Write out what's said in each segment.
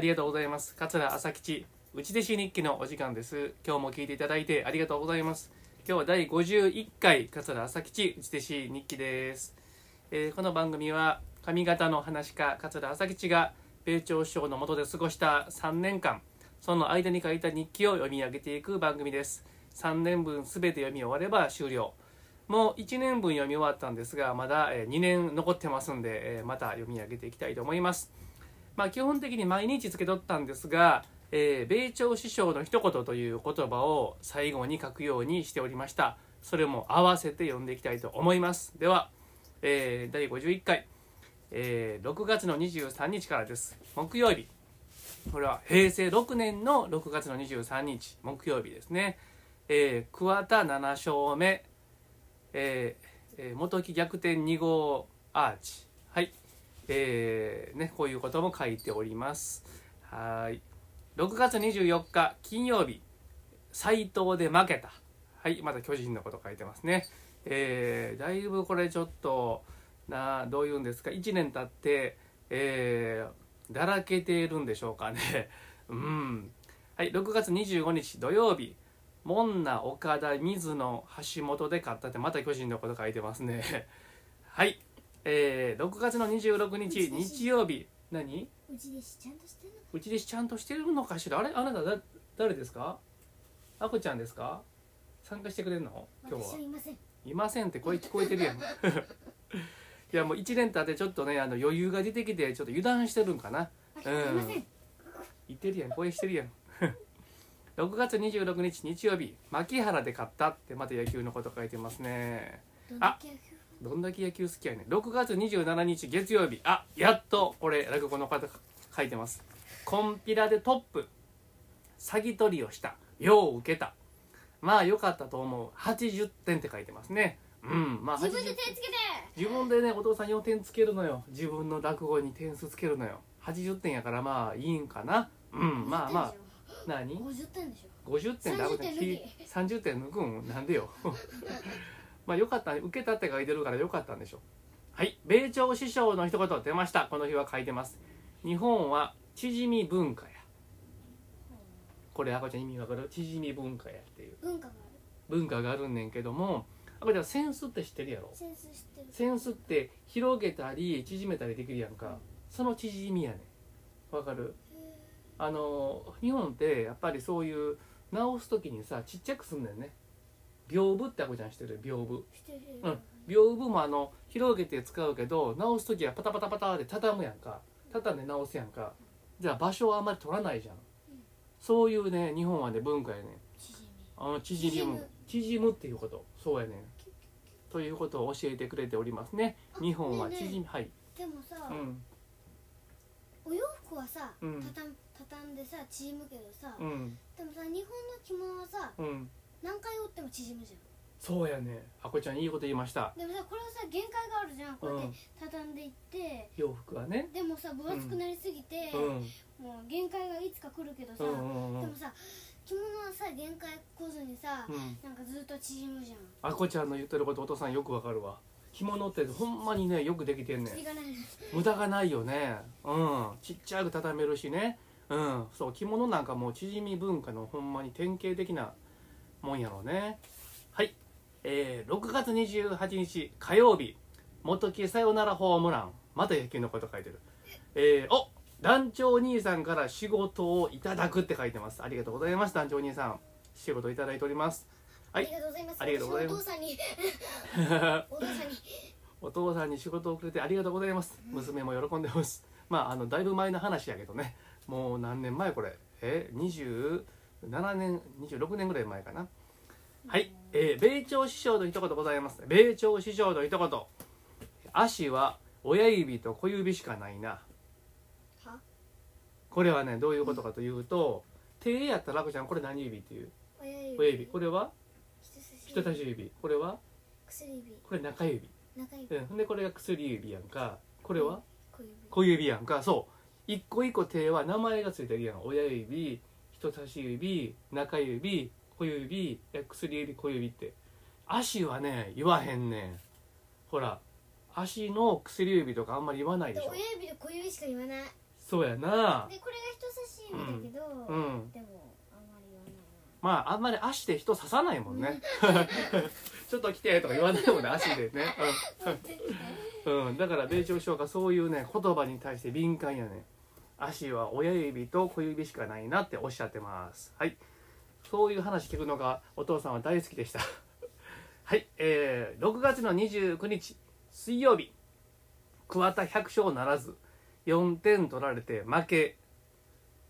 ありがとうございます。桂朝吉内弟子日記のお時間です。今日も聞いていただいてありがとうございます。今日は第51回桂朝吉内弟子日記です、えーこの番組は上方の話家桂朝吉が米朝首相の下で過ごした3年間その間に書いた日記を読み上げていく番組です。3年分すべて読み終われば終了。もう1年分読み終わったんですがまだえ2年残ってますんでえまた読み上げていきたいと思います。まあ基本的に毎日つけとったんですが、えー米朝首相の一言という言葉を最後に書くようにしておりました。それも合わせて読んでいきたいと思います。では、えー第51回、えー6月の23日からです。木曜日。これは平成6年の6月の23日。木曜日ですね、えー桑田7勝目、えーえー元木逆転2号アーチ。はい。えーね、こういうことも書いております。はい。6月24日金曜日斎藤で負けた。はい。また巨人のこと書いてますね。えーだいぶこれちょっとなどういうんですか。1年経って、えーだらけているんでしょうかね。うん。はい。6月25日土曜日門名岡田水野橋本で勝ったってまた巨人のこと書いてますね。はい。えー6月の26日日曜日。何？うちでしちゃんとしてんのうちでちゃんとしてるのかしら？あれ？あなただ誰ですか？あこちゃんですか？参加してくれるの？今日私ははいません。いませんって声聞こえてるやん。いやもう1年経ってちょっとねあの余裕が出てきてちょっと油断してるんかな。私はいません。言ってるやん。声してるやん。6月26日日曜日。牧原で勝ったってまた野球のこと書いてますね。どんだけ野球？どんだけ野球好きやねん。6月27日月曜日。あやっとこれ落語の方書いてます。コンピラでトップ。詐欺取りをした。よう受けた。まあ良かったと思う。80点って書いてますね。うんまあ80自分で手つけて。自分でねお父さん4点つけるのよ。自分の落語に点数つけるのよ。80点やからまあいいんかな。うんまあまあ何？50点でしょ。50点で30点抜き。30点抜くん？なんでよまあよかったね受けたって書いてるからよかったんでしょはい。米朝師匠の一言出ました。この日は書いてます。日本は縮み文化や。これあこちゃん意味わかる？縮み文化やっていう。文化がある。文化があるんねんけどもあこちゃんセンスって知ってるやろ？センス知ってる。センスって広げたり縮めたりできるやんか。その縮みやねん。わかる？あの日本ってやっぱりそういう直す時にさちっちゃくすんねんね屏風ってあこちゃん知ってる？屏風。うん。屏風もあの広げて使うけど直す時はパタパタパタで畳むやんか。畳んで直すやんか。じゃあ場所はあんまり取らないじゃん。そういうね日本はね文化やねあの縮みむ縮むっていうこと。そうやねん。ということを教えてくれておりますね。あ日本は縮みはい。でもさうん。お洋服はさうん。畳ん畳んでさ縮むけどさうん。でもさ日本の着物はさうん何回折っても縮むじゃん。そうやね。あこちゃんいいこと言いました。でもさこれはさ限界があるじゃん。こうやって畳んでいって。洋服はね。でもさ分厚くなりすぎてうん。もう限界がいつか来るけどさ。うんうんうん。でもさ着物はさ限界来ずにさうん。なんかずっと縮むじゃん。あこちゃんの言ってることお父さんよくわかるわ。着物ってほんまにねよくできてんねん。次がない無駄がないよね。うん。ちっちゃく畳めるしね。うん。そう着物なんかもう縮み文化のほんまに典型的なもんやろうね。はい。えー、6月28日火曜日。元木さよならホームラン。また野球のこと書いてる。えー、お団長兄さんから仕事をいただくって書いてます。ありがとうございます。団長兄さん。仕事いただいております。はい。ありがとうございます。ありがとうございます。お父さんに。お父さんに。お父さんに仕事をくれてありがとうございます。娘も喜んでます。まああのだいぶ前の話やけどね。もう何年前これ？え27年26年ぐらい前かな。はい、えー米朝師匠の一言ございます。米朝師匠の一言。足は親指と小指しかないな。は？これはねどういうことかというと手やったらラコちゃんこれ何指っていう？親指。親指。これは？人差し指。人差し指。これは？薬指。これ中指。中指。うん。でこれが薬指やんか。これは？小指。小指やんか。そう。一個一個手は名前がついてるやん。親指人差し指中指小指え薬指小指って。足はね言わへんねん。ほら足の薬指とかあんまり言わないでしょ。で親指と小指しか言わない。そうやな。でこれが人差し指だけど、うん。でもあんまり言わないまああんまり足で人刺さないもんね。ちょっと来てとか言わないもんね足でね、うん、だから米朝首相がそういうね言葉に対して敏感やね足は親指と小指しかないなっておっしゃってます。はい。そういう話聞くのがお父さんは大好きでした。はい。えー、6月の29日水曜日。桑田100勝ならず。4点取られて負け。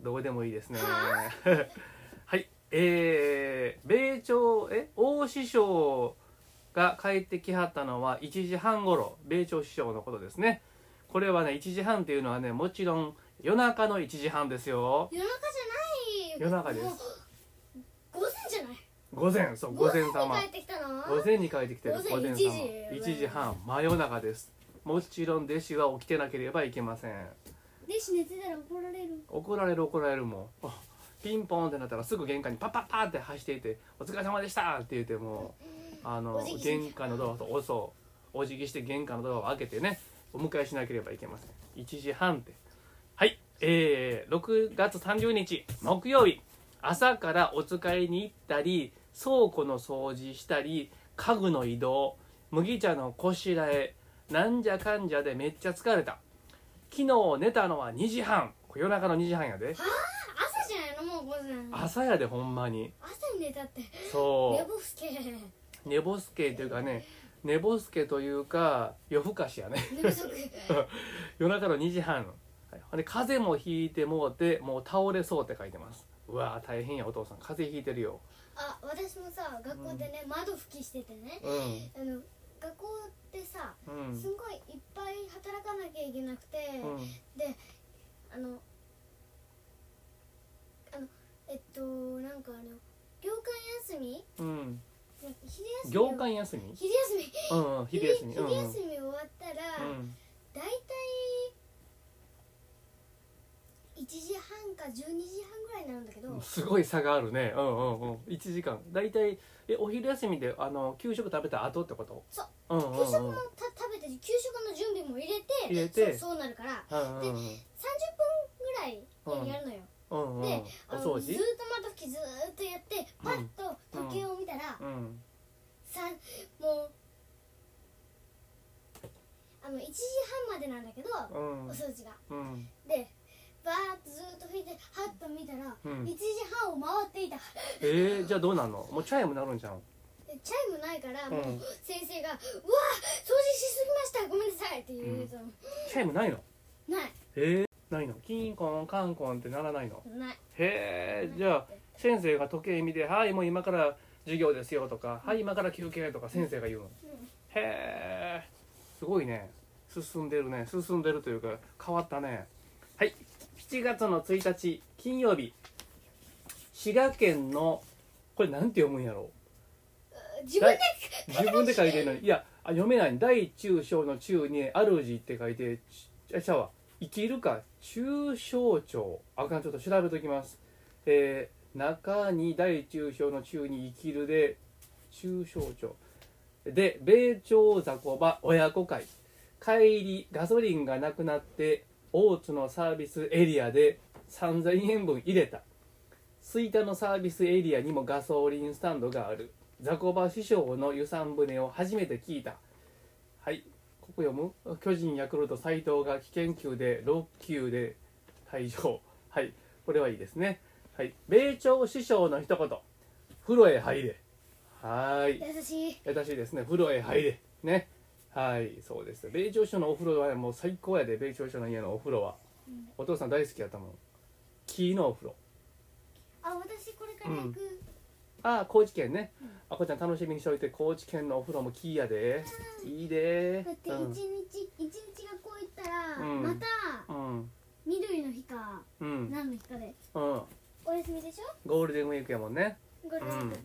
どうでもいいですね。はい。えー、米朝え大師匠が帰ってきはったのは1時半ごろ米朝師匠のことですね。これはね1時半っていうのはねもちろん夜中の1時半ですよ。夜中じゃない夜中です。もう午前じゃない。午前そう午前様。に帰ってきたの？午前に帰ってきてる。午前午前様1時1時半。真夜中です。もちろん弟子は起きてなければいけません。で死寝てたら怒られる。怒られる怒られるもん。あピンポンってなったらすぐ玄関にパッパッパーって走っていて「お疲れ様でした!」って言ってもうあの玄関のドアとおそう。お辞儀して玄関のドアを開けてねお迎えしなければいけません。1時半って。はいえー、6月30日木曜日。朝からお使いに行ったり倉庫の掃除したり家具の移動麦茶のこしらえなんじゃかんじゃでめっちゃ疲れた。昨日寝たのは2時半。夜中の2時半やで。朝じゃないのもう午前。朝やでほんまに。朝に寝たって。そ寝ぼすけ。う寝ぼすけというかね寝ぼすけというか夜更かしやね。夜中の2時半はい。で風邪もひいてもうてもう倒れそうって書いてます。うわー大変やお父さん。風邪ひいてるよ。あ私もさ学校でね、窓拭きしててね。うあの学校ってさんうん。すごいいっぱい働かなきゃいけなくて、うん。であのあのえっとなんかあの業間休みうん。昼休み休み？昼休み。うんうん昼休み。うん昼休み終わったら、うんだいたい1時半か12時半ぐらいなんだけど、うんすごい差があるね。うんうんうん。1時間。大体えお昼休みであの給食食べた後ってこと？そう。うんうんうん。給食もた食べて給食の準備も入れて入れて。そうそうなるから。うんうんうん。30分ぐらいやるのよ、うんうん。でおあのずーっと窓拭きずーっとやってパッと時計を見たら、うんさもうあの1時半までなんだけど、うん。お掃除が。うん。でバーずーっと拭いてハッと見たら、うん。1時半を回っていた。えー、じゃあどうなんの？もうチャイムなるんじゃんでチャイムないから、もううん先生が「うわ掃除しすぎましたごめんなさい」って言うと、チャイムないの？ない。えー、ないの？キンコンカンコンってならないの？ない。へえじゃあ先生が時計見て「はいもう今から授業ですよ」とか「はい今から休憩」とか先生が言うの？うん。へえすごいね。進んでるね。進んでるというか変わったね。はい7月の1日金曜日。滋賀県のこれなんて読むんやろ自分で自分で書いてるのに。いやあ読めない。大中小の中に主って書いてちあちゃうわ。生きるか。中小長あかんちょっと調べときます。えー中に大中小の中に生きるで中小長で米朝雑魚場親子会。帰りガソリンがなくなって大津のサービスエリアで3000円分入れた。吹田のサービスエリアにもガソリンスタンドがある。ザコバ師匠の湯山船を初めて聞いた。はいここ読む？巨人ヤクルト斎藤が危険球で6球で退場。はいこれはいいですね。はい米朝師匠の一言。風呂へ入れ。はい。優しい。優しいですね。風呂へ入れ。ねはいそうです。米朝師匠のお風呂はもう最高やで米朝師匠の家のお風呂は、うん。お父さん大好きやったもん。木のお風呂。あ私これから行く、ああ高知県ね、うん。あこちゃん楽しみにしておいて高知県のお風呂も木やで。いいで。だって一日、一日学校行ったら、うん。またうん。うん緑の日かうん、何の日かで。うん、お休みでしょ？ゴールデンウィークやもんね。これ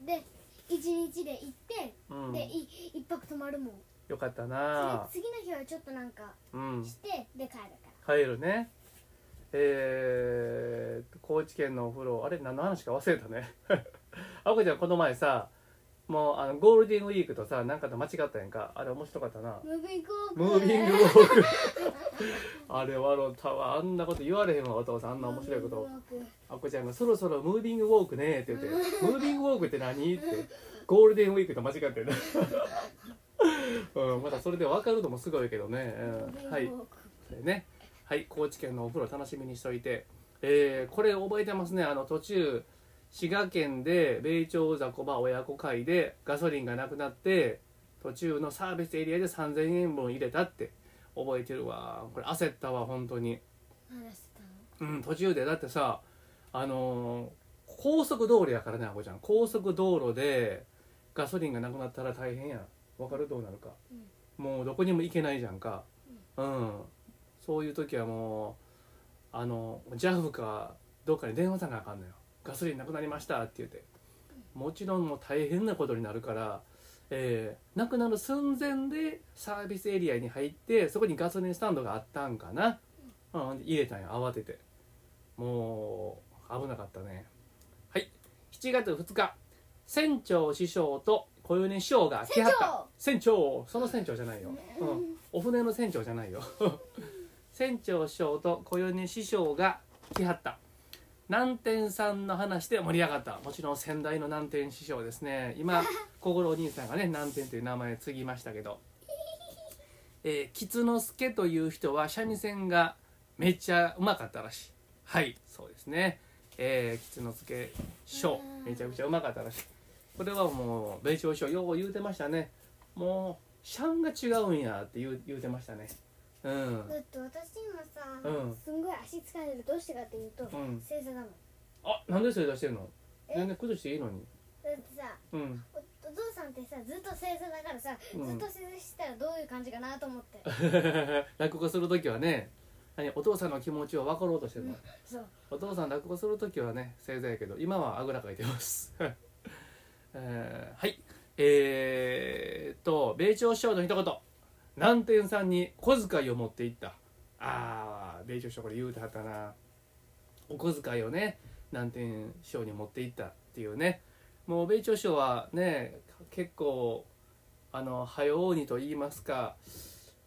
で一日で行って、うん。でい一泊泊まるもんよかったそな。れ次の日はちょっとなんかうん。して、で帰るか帰るね。えー、高知県のお風呂あれ何の話か忘れたね。あこちゃんこの前さもうあのゴールデンウィークとさなんかと間違ったやんか。あれ面白かったな。ムービングウォーク。ムービングウォーク。あれ笑ったわ。あんなこと言われへんわお父さん。あんな面白いこと。あこちゃんが「そろそろムービングウォークね」って言って「ムービングウォークって何?」って。ゴールデンウィークと間違ってるな うん、またそれで分かるのもすごいけどね、うん、はい。でね。はい高知県のお風呂楽しみにしといて。えーこれ覚えてますね。あの途中滋賀県で米朝雑魚場親子会でガソリンがなくなって途中のサービスエリアで3000円分入れたって覚えてるわ。これ焦ったわ本当に。うん途中で。だってさあのー高速道路やからねあこちゃん。高速道路でガソリンがなくなったら大変やんわかるどうなるか、もうどこにも行けないじゃんか。うん、そういう時はもうあの JAF かどっかに電話さなあかんのよ。ガソリンなくなりましたって言って。もちろんもう大変なことになるから、えー、なくなる寸前でサービスエリアに入ってそこにガソリンスタンドがあったんかな、うん、入れたんよ慌てて。もう危なかったね。はい。7月2日船長師匠と小米師匠が来はった。船長。その船長じゃないよ、うん、お船の船長じゃないよ。船長師匠と小米師匠が来はった。南天さんの話で盛り上がった。もちろん先代の南天師匠ですね。今 小五郎お兄さんがね南天という名前継ぎましたけど。えー、吉之助という人は三味線がめっちゃうまかったらしい。はいそうですね。えー、吉之助師匠めちゃくちゃうまかったらしいこれはもう米朝師匠よう言うてましたね。もうシャンが違うんやって言う言うてましたね。うん。だって私今さ、うん。すんごい足疲れるどうしてかっていうと、うん。正座なの。あなんでそれ出してんの？え？全然崩していいのに。だってさうん。おお父さんってさずっと正座だからさ、うん。ずっと正座してたらどういう感じかなと思って。落語する時はね何お父さんの気持ちを分かろうとしてるの。そう。お父さん落語する時はね正座やけど今はあぐらかいてます、えーはい。えー、っと米朝師匠の一言。南天さんに小遣いを持っていった。あー米朝師匠これ言うてはったな。お小遣いをね南天師匠に持っていったっていうね。もう米朝師匠はね結構あの早うにと言いますか、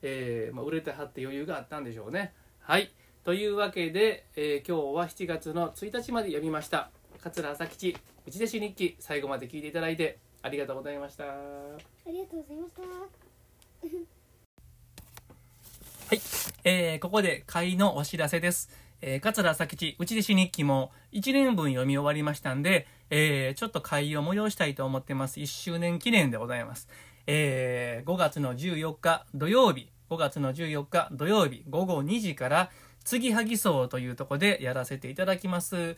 えーまあ、売れてはって余裕があったんでしょうね。はい。というわけで、えー今日は7月の1日まで読みました。桂朝吉内弟子日記最後まで聞いていただいてありがとうございましたありがとうございました はい、えーここで会のお知らせです。えー、桂朝吉内弟子日記も1年分読み終わりましたんで、えーちょっと会を催したいと思ってます。1周年記念でございます。えー5月の14日土曜日、5月の14日土曜日午後2時から、継ぎはぎ荘というとこでやらせていただきます。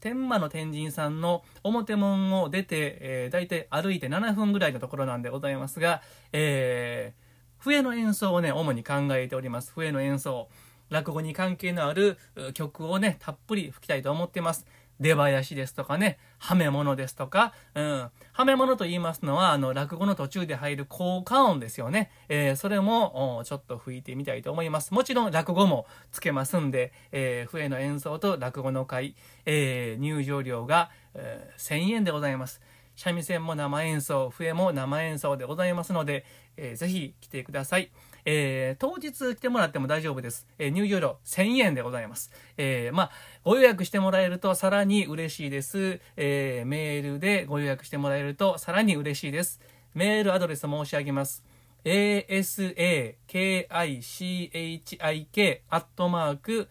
天満の天神さんの表門を出て、えー、大体歩いて7分ぐらいのところなんでございますが、えー笛の演奏をね、主に考えております。笛の演奏。落語に関係のある曲をね、たっぷり吹きたいと思ってます。出囃子ですとかね、はめ物ですとか、うん。はめ物と言いますのは、あの、落語の途中で入る効果音ですよね。えーそれも、ちょっと吹いてみたいと思います。もちろん落語もつけますんで、えー笛の演奏と落語の会、えー入場料が、えー1000円でございます。三味線も生演奏、笛も生演奏でございますので、えーぜひ来てください。えー当日来てもらっても大丈夫です。えー入場料1000円でございます。えーまあ、ご予約してもらえるとさらに嬉しいです。えメールでご予約してもらえるとさらに嬉しいです。メールアドレス申し上げます。asakishik アットマーク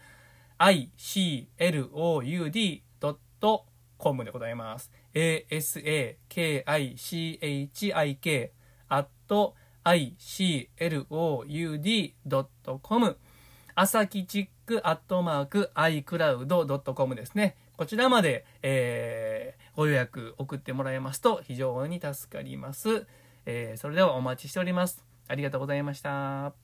icloud.com でございます。asakishik アット icloud.com 朝きチックアットマーク iCloud.com ですね。こちらまで、えーご予約送ってもらえますと非常に助かります。えーそれではお待ちしております。ありがとうございました。